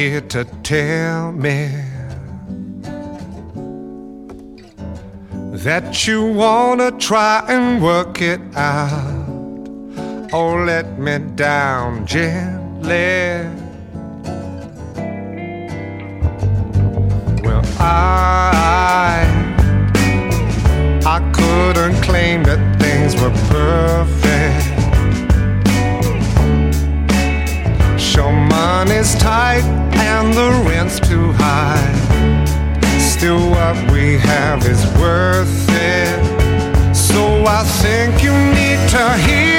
here to tell me that you wanna try and work it out. Oh, let me down gently. is worth it. So I think you need to hear.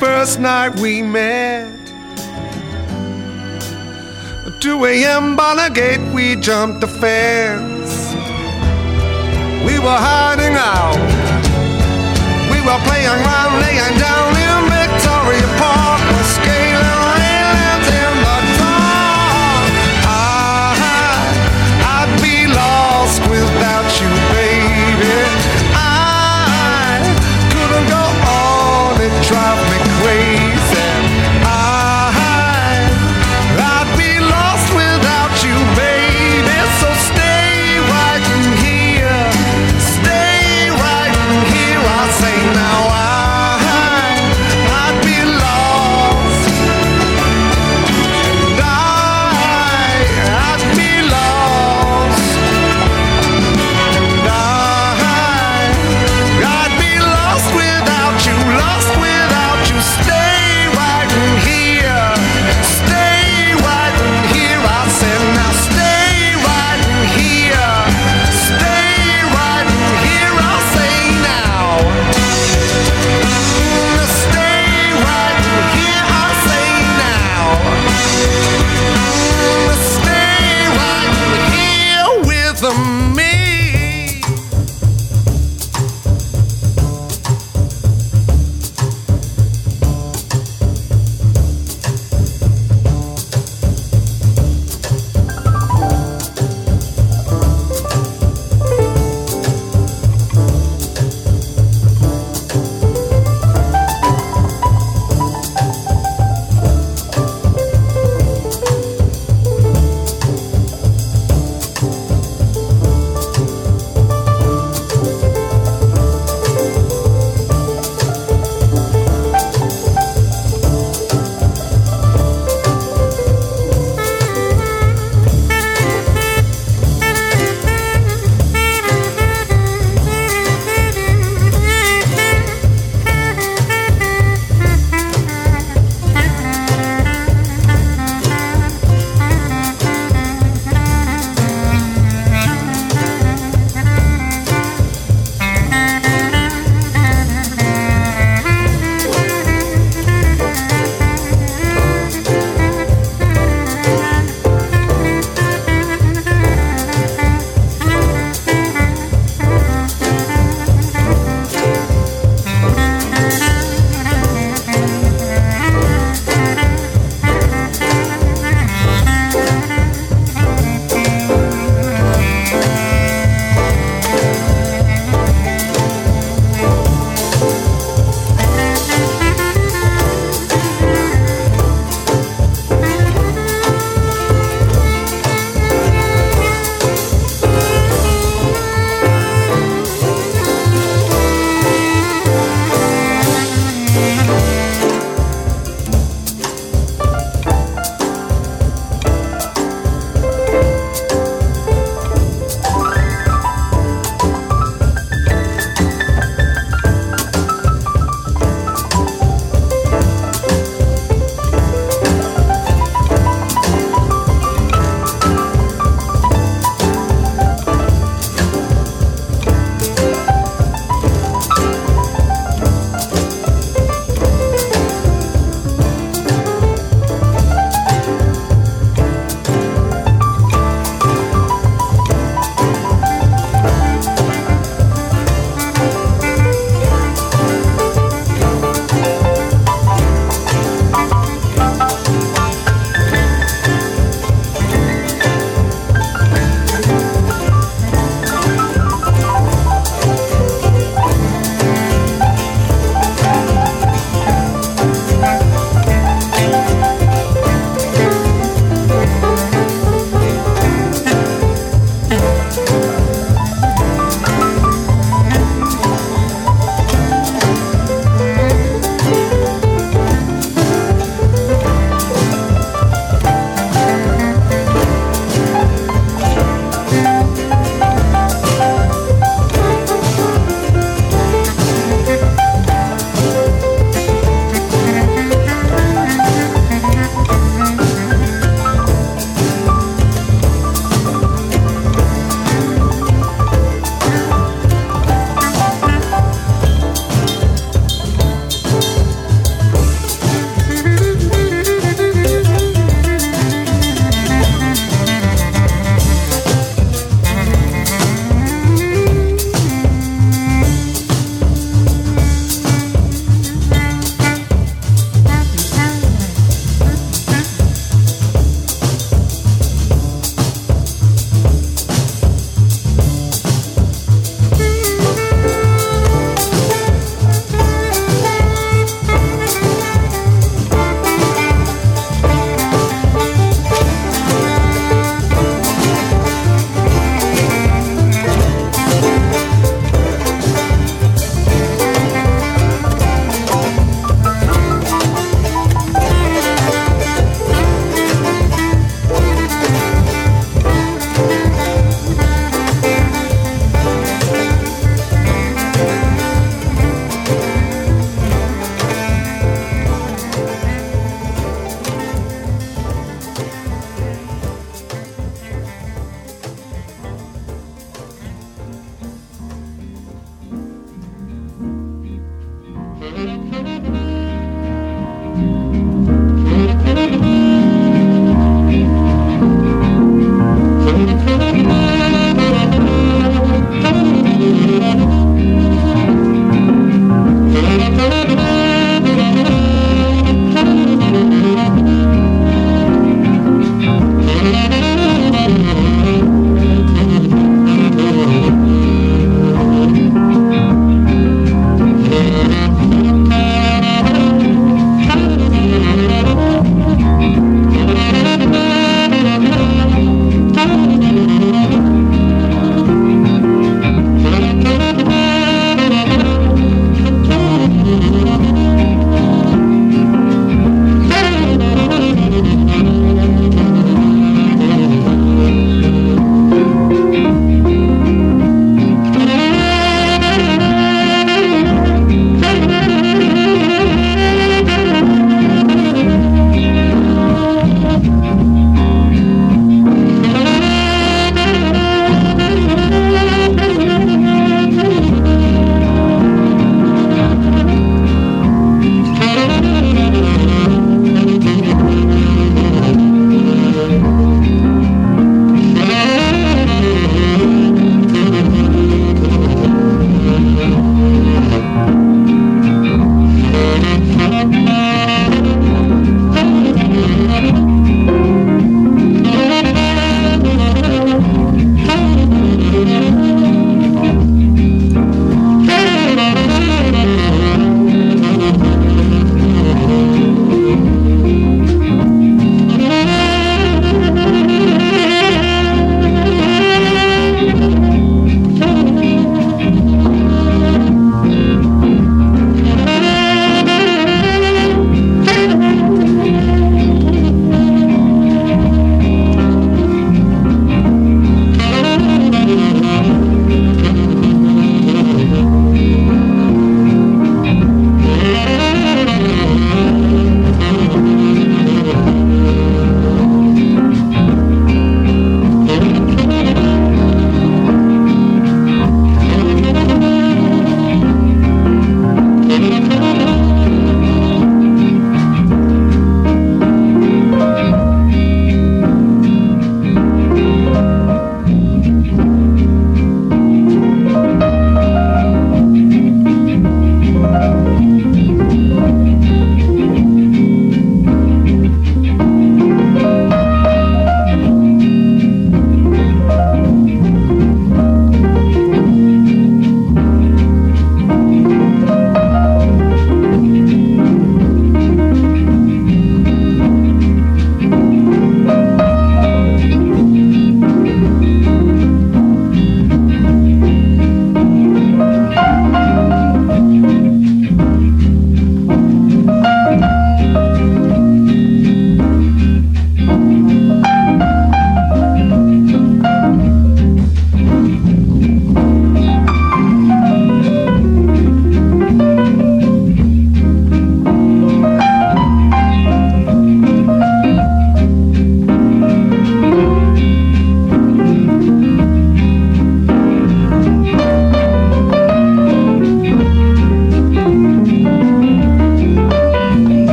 first night we met. 2 a.m. Bonagate, we jumped the fence. We were hiding out. We were playing around, laying down in bed.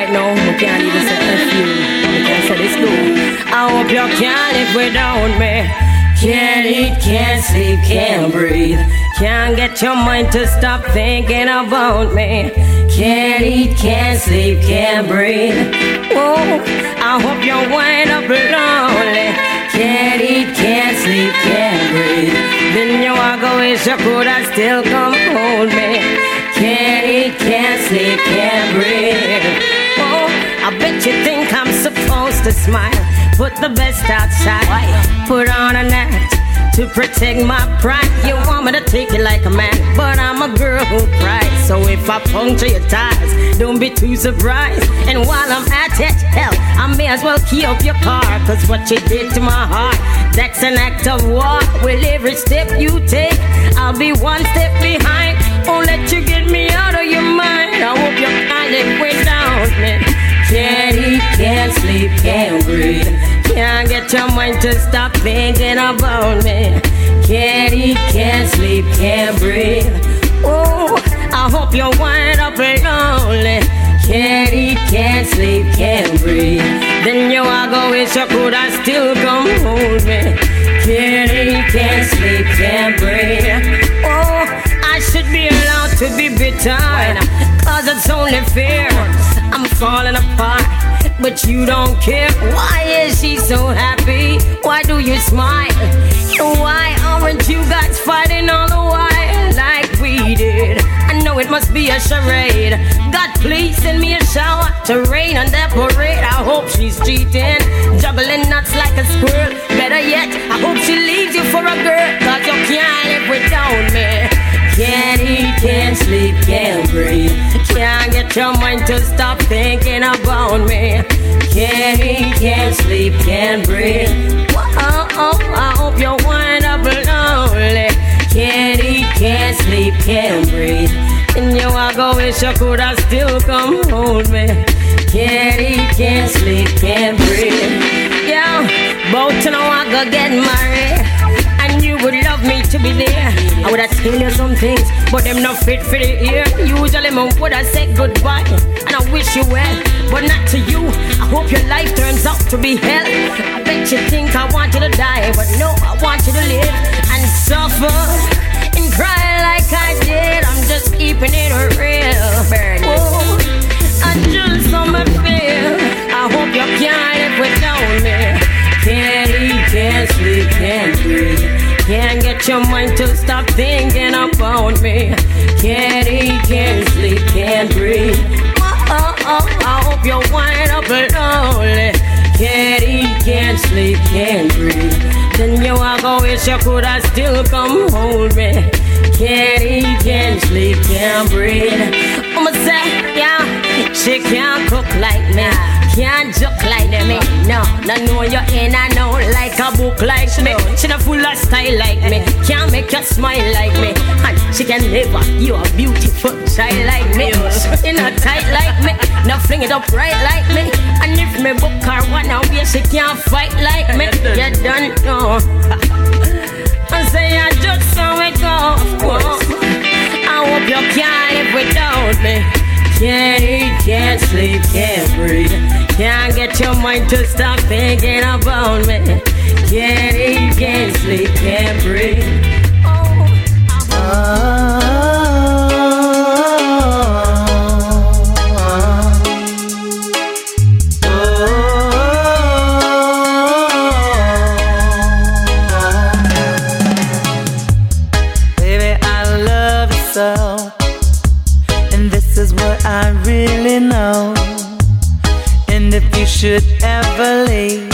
Right now, I can't even say F you. I can't say this too. I hope you can't live without me. Can't eat, can't sleep, can't breathe. Can't get your mind to stop thinking about me. Can't eat, can't sleep, can't breathe. Oh, I hope you wind up lonely. Can't eat, can't sleep, can't breathe. Then you walk away, so could I still come hold me? Can't eat, can't sleep, can't breathe. I bet you think I'm supposed to smile. Put the best outside. Put on an act to protect my pride. You want me to take it like a man, but I'm a girl who cries. So if I puncture your tires, don't be too surprised. And while I'm at it, hell, I may as well key up your car. Cause what you did to my heart, that's an act of war. With every step you take, I'll be one step behind. Won't let you get me out of your mind. I hope you can't live without me. Can't eat, can't sleep, can't breathe. Can't get your mind to stop thinking about me. Can't eat, can't sleep, can't breathe. Oh, I hope you wind up lonely. Can't eat, can't sleep, can't breathe. Then you are go wish you could I still come hold me. Can't eat, can't sleep, can't breathe. Oh, I should be allowed to be bitter. Cause it's only fair. Falling apart, but you don't care. Why is she so happy? Why do you smile? Why aren't you guys fighting all the while like we did? I know it must be a charade. God, please send me a shower to rain that parade. I hope she's cheating, juggling nuts like a squirrel. Better yet, I hope she leaves you for a girl, cause you can't live without me. Can't eat, can't sleep, can't breathe. Can't get your mind to stop thinking about me. Can't eat, can't sleep, can't breathe. Oh, oh, I hope you wind up lonely. Can't eat, can't sleep, can't breathe. And you walk away, you could have still come hold me. Can't eat, can't sleep, can't breathe. Yeah, both to know I go get married would love me to be there. I would have tell you some things, but them not fit for the ear. Usually, man would have said goodbye, and I wish you well, but not to you. I hope your life turns out to be hell. I bet you think I want you to die, but no, I want you to live and suffer and cry like I did. I'm just keeping it real. Oh, I just on my feel. I hope you can't live without me. Can't eat, can't sleep, can't breathe. Can't get your mind to stop thinking about me. Can't eat, can't sleep, can't breathe. Oh, oh, oh, I hope you wind up lonely. Can't eat, can't sleep, can't breathe. Then you walk away, you could have still come hold me. Can't eat, can't sleep, can't breathe. I'ma say, yeah, she can't cook like me. Can't joke like me. Eh? No, no know you in and out like a book like me. She not full of style like me. Can't make you smile like me. And she can never you a beautiful child like me. She not tight like me. No fling it up right like me. And if me book her one out here, she can't fight like me. You don't know. I say I just saw it go. I hope you can't live without me. Can't eat, can't sleep, can't breathe. Can't get your mind to stop thinking about me. Can't eat, can't sleep, can't breathe. Oh, Baby, should ever leave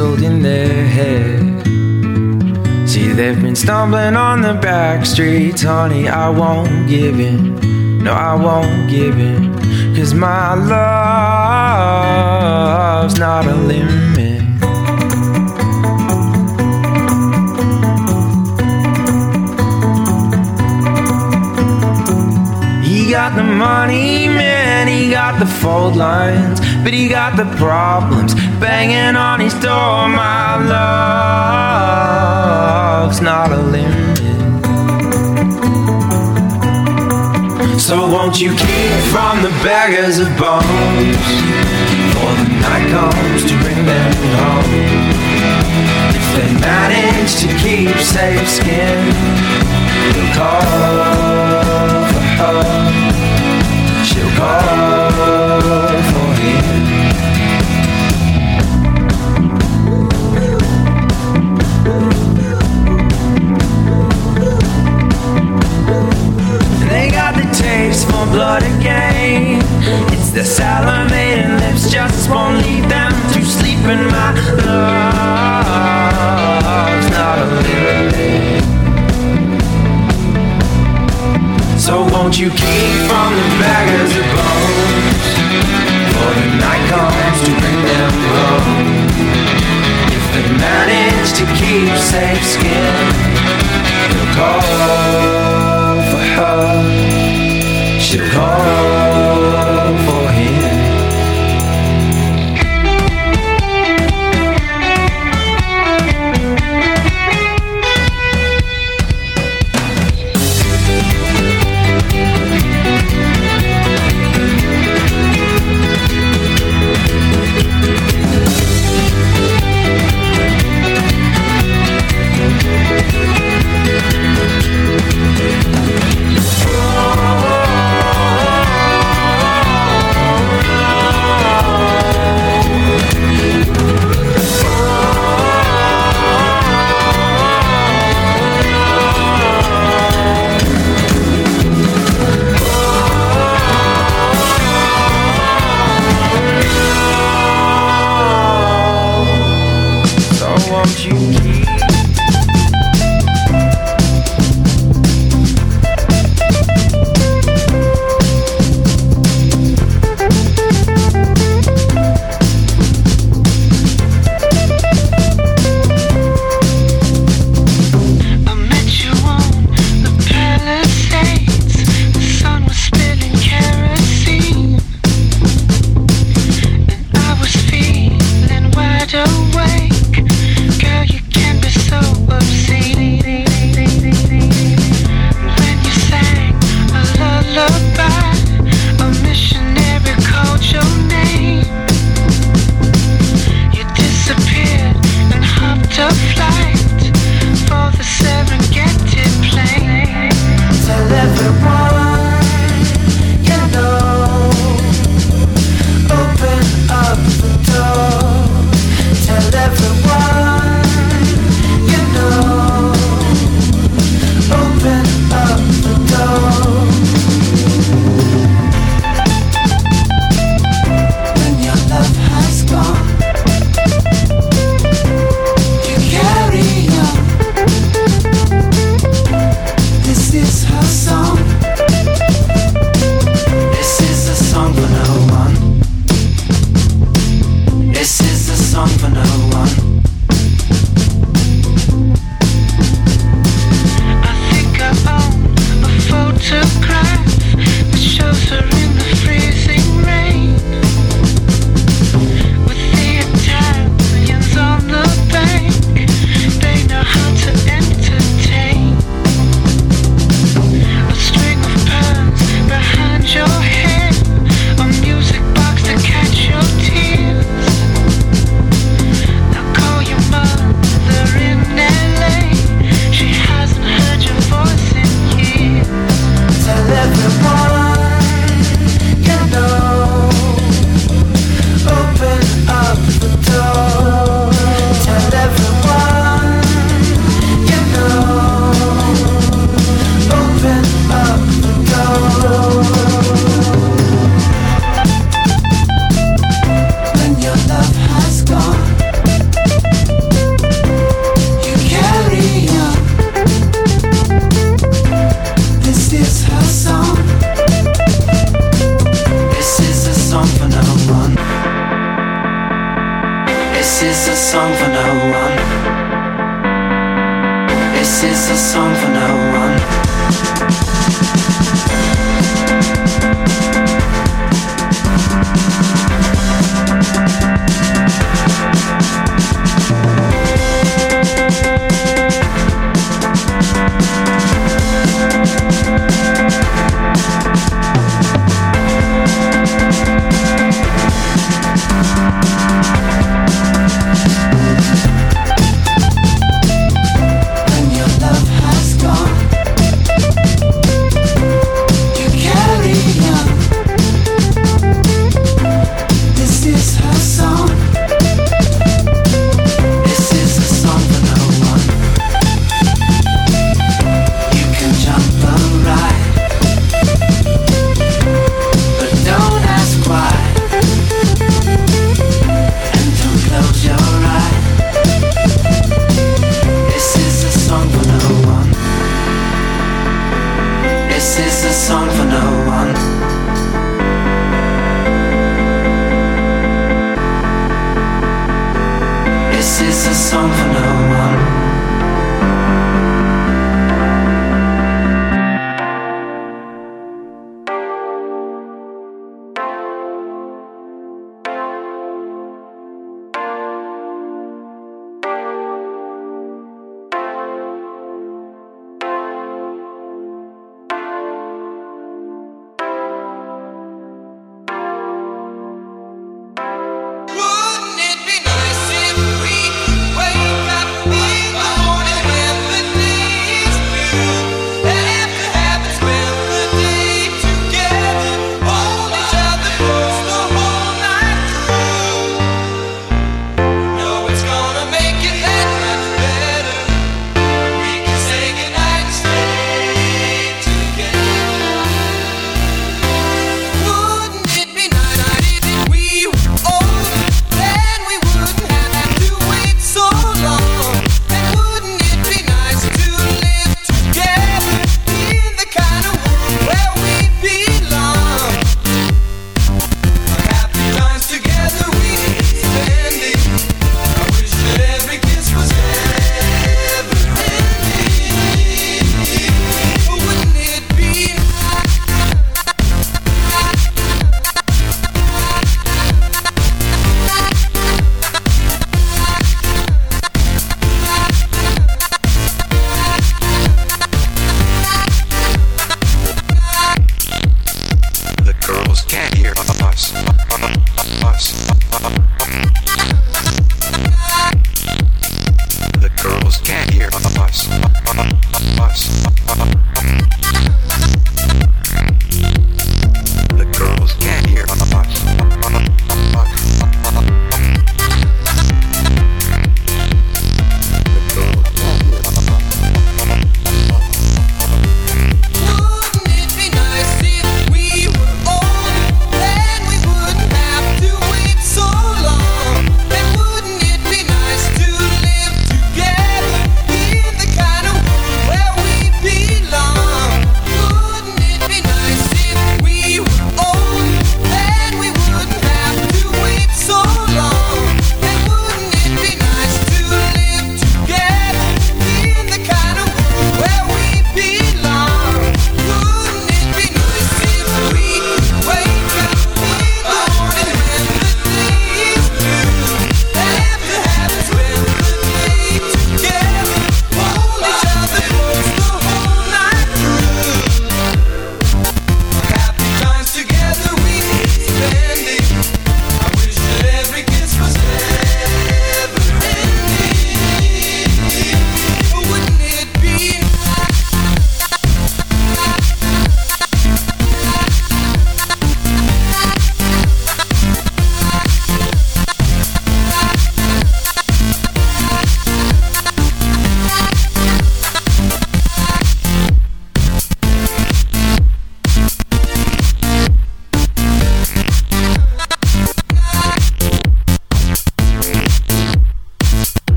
nestled in their hair. See, they've been stumbling on the back streets, honey. I won't give in. No, I won't give in. Cause my love's not a limit. He got the money, man, he got the fault lines, but he got the problems banging on his door. My love's not a limit. So won't you keep from the beggars of bones For the night comes to bring them home If they manage to keep safe skin He'll call for her She'll call blood again. It's the salivating lips just won't leave them to sleep in my love's not a limit. So won't you keep from the beggars of bones? For the night comes to bring them home. If they manage to keep safe skin, they'll call for her. She'll call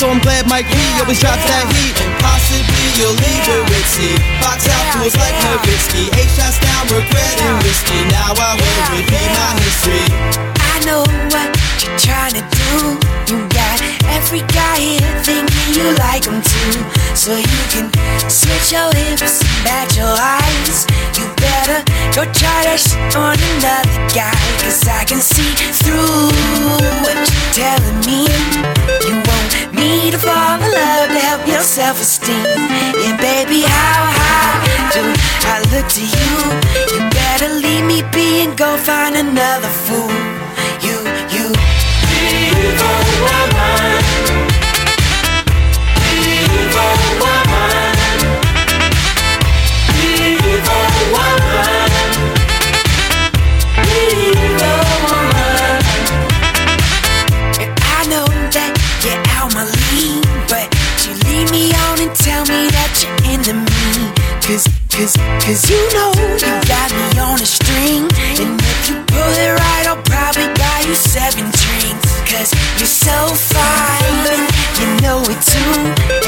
So I'm glad Mike B always drops that heat. Cause you know you got me on a string. And if you pull it right, I'll probably buy you seven drinks. Cause you're so fine, you know it too.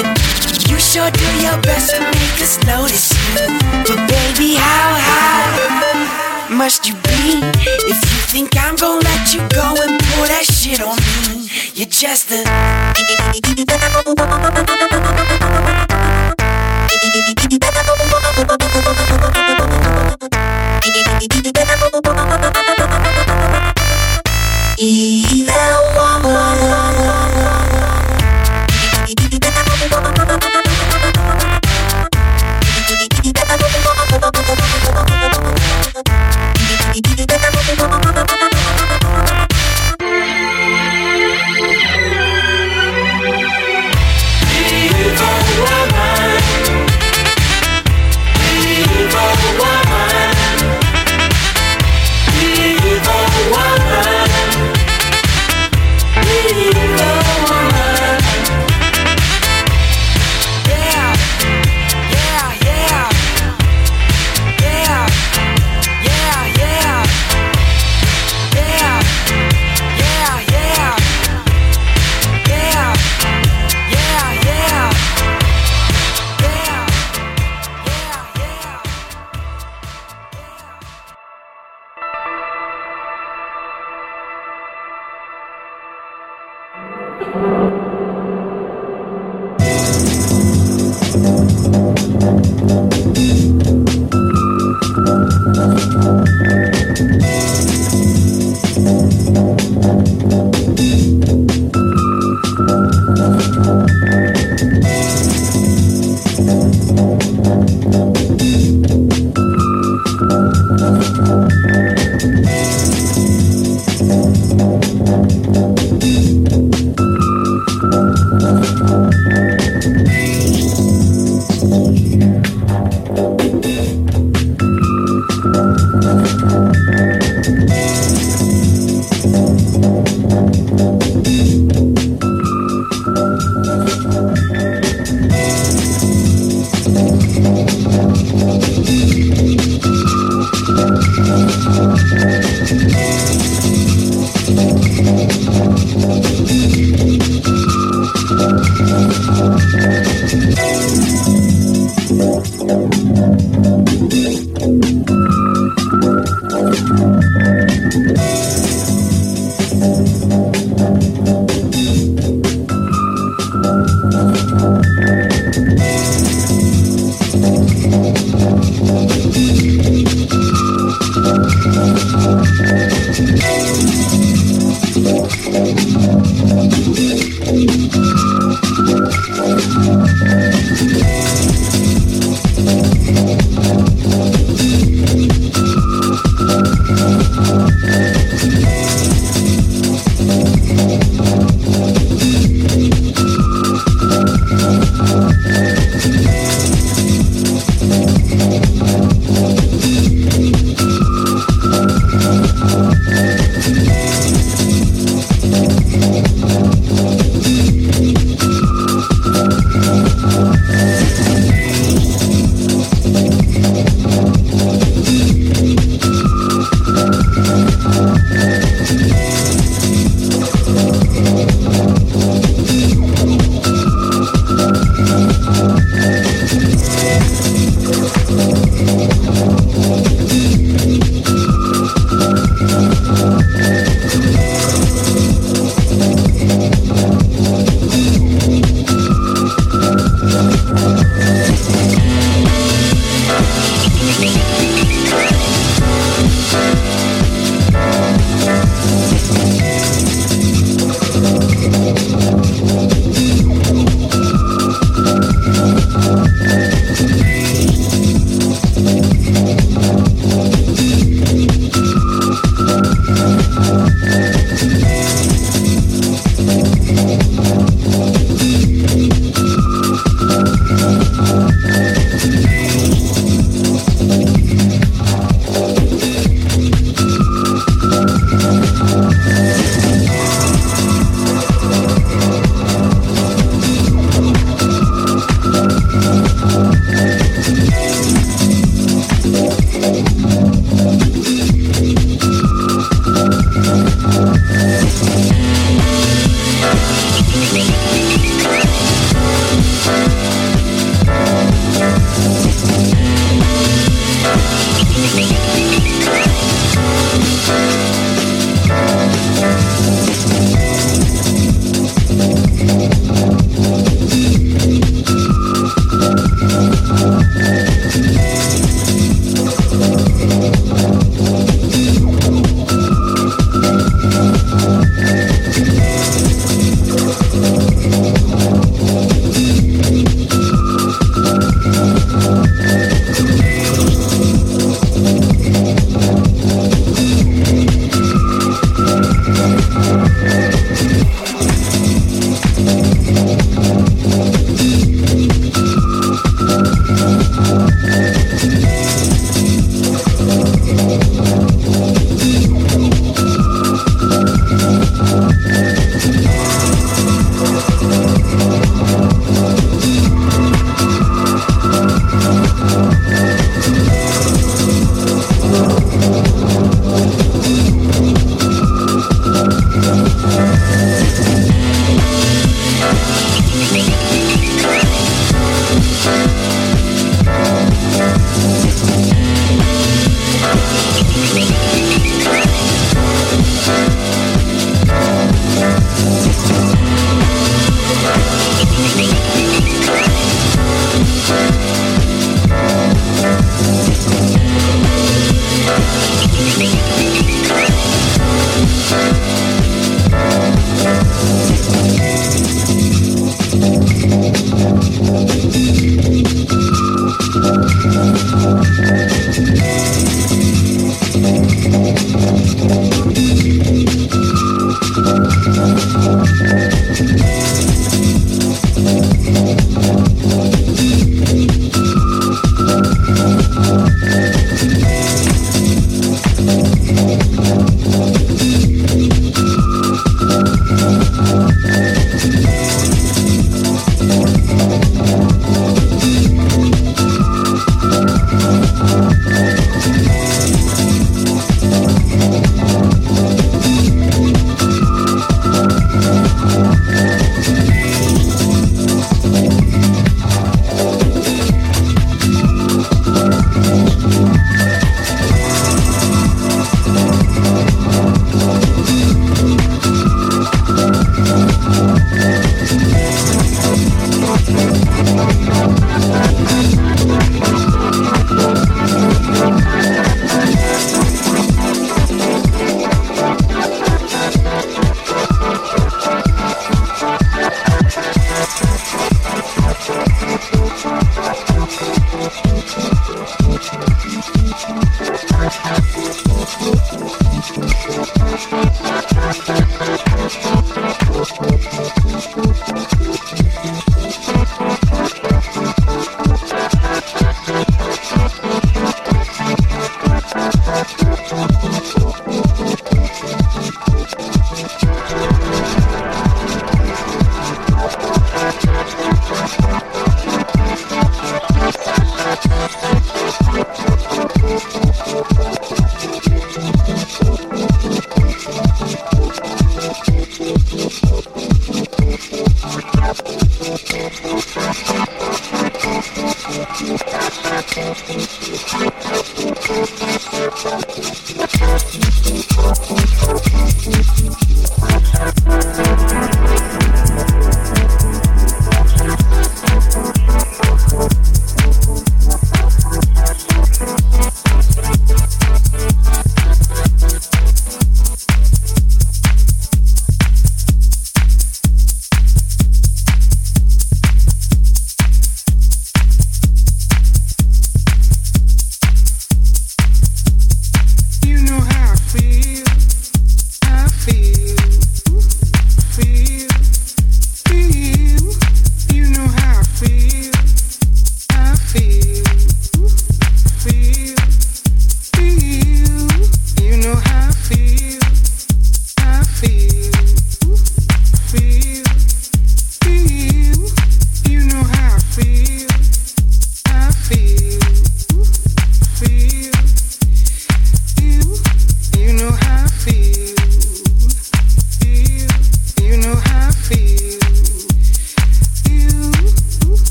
And you sure do your best to make us notice you. But baby, how high must you be if you think I'm gonna let you go and pull that shit on me? You're just a.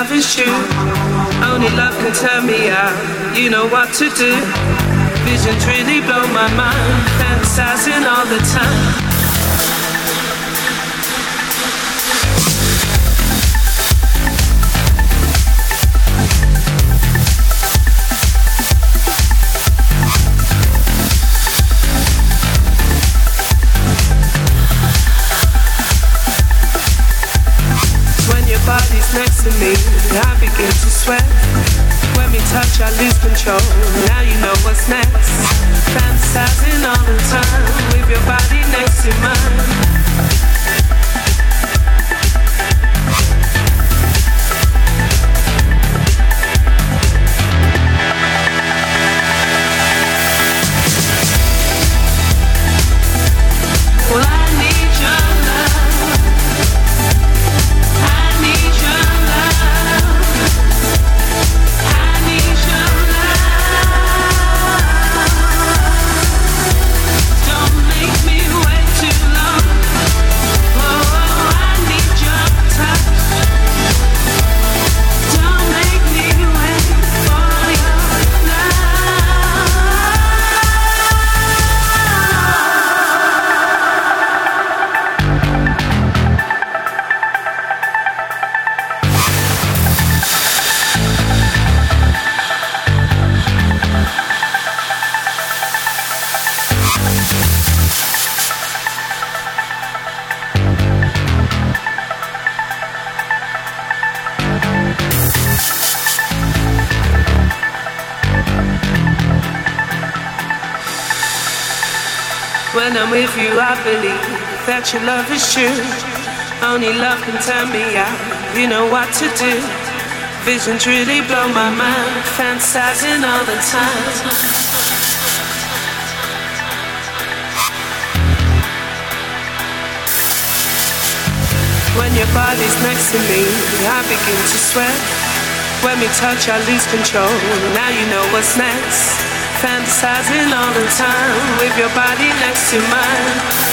love is true. Only love can turn me out. You know what to do. Visions really blow my mind, fantasizing all the time. I lose control. Now you know what's next. With you, I believe that your love is true. Only love can turn me out. You know what to do. Visions really blow my mind, fantasizing all the time. When your body's next to me, I begin to sweat. When we touch, I lose control. Now you know what's next fantasizing all the time with your body next to mine.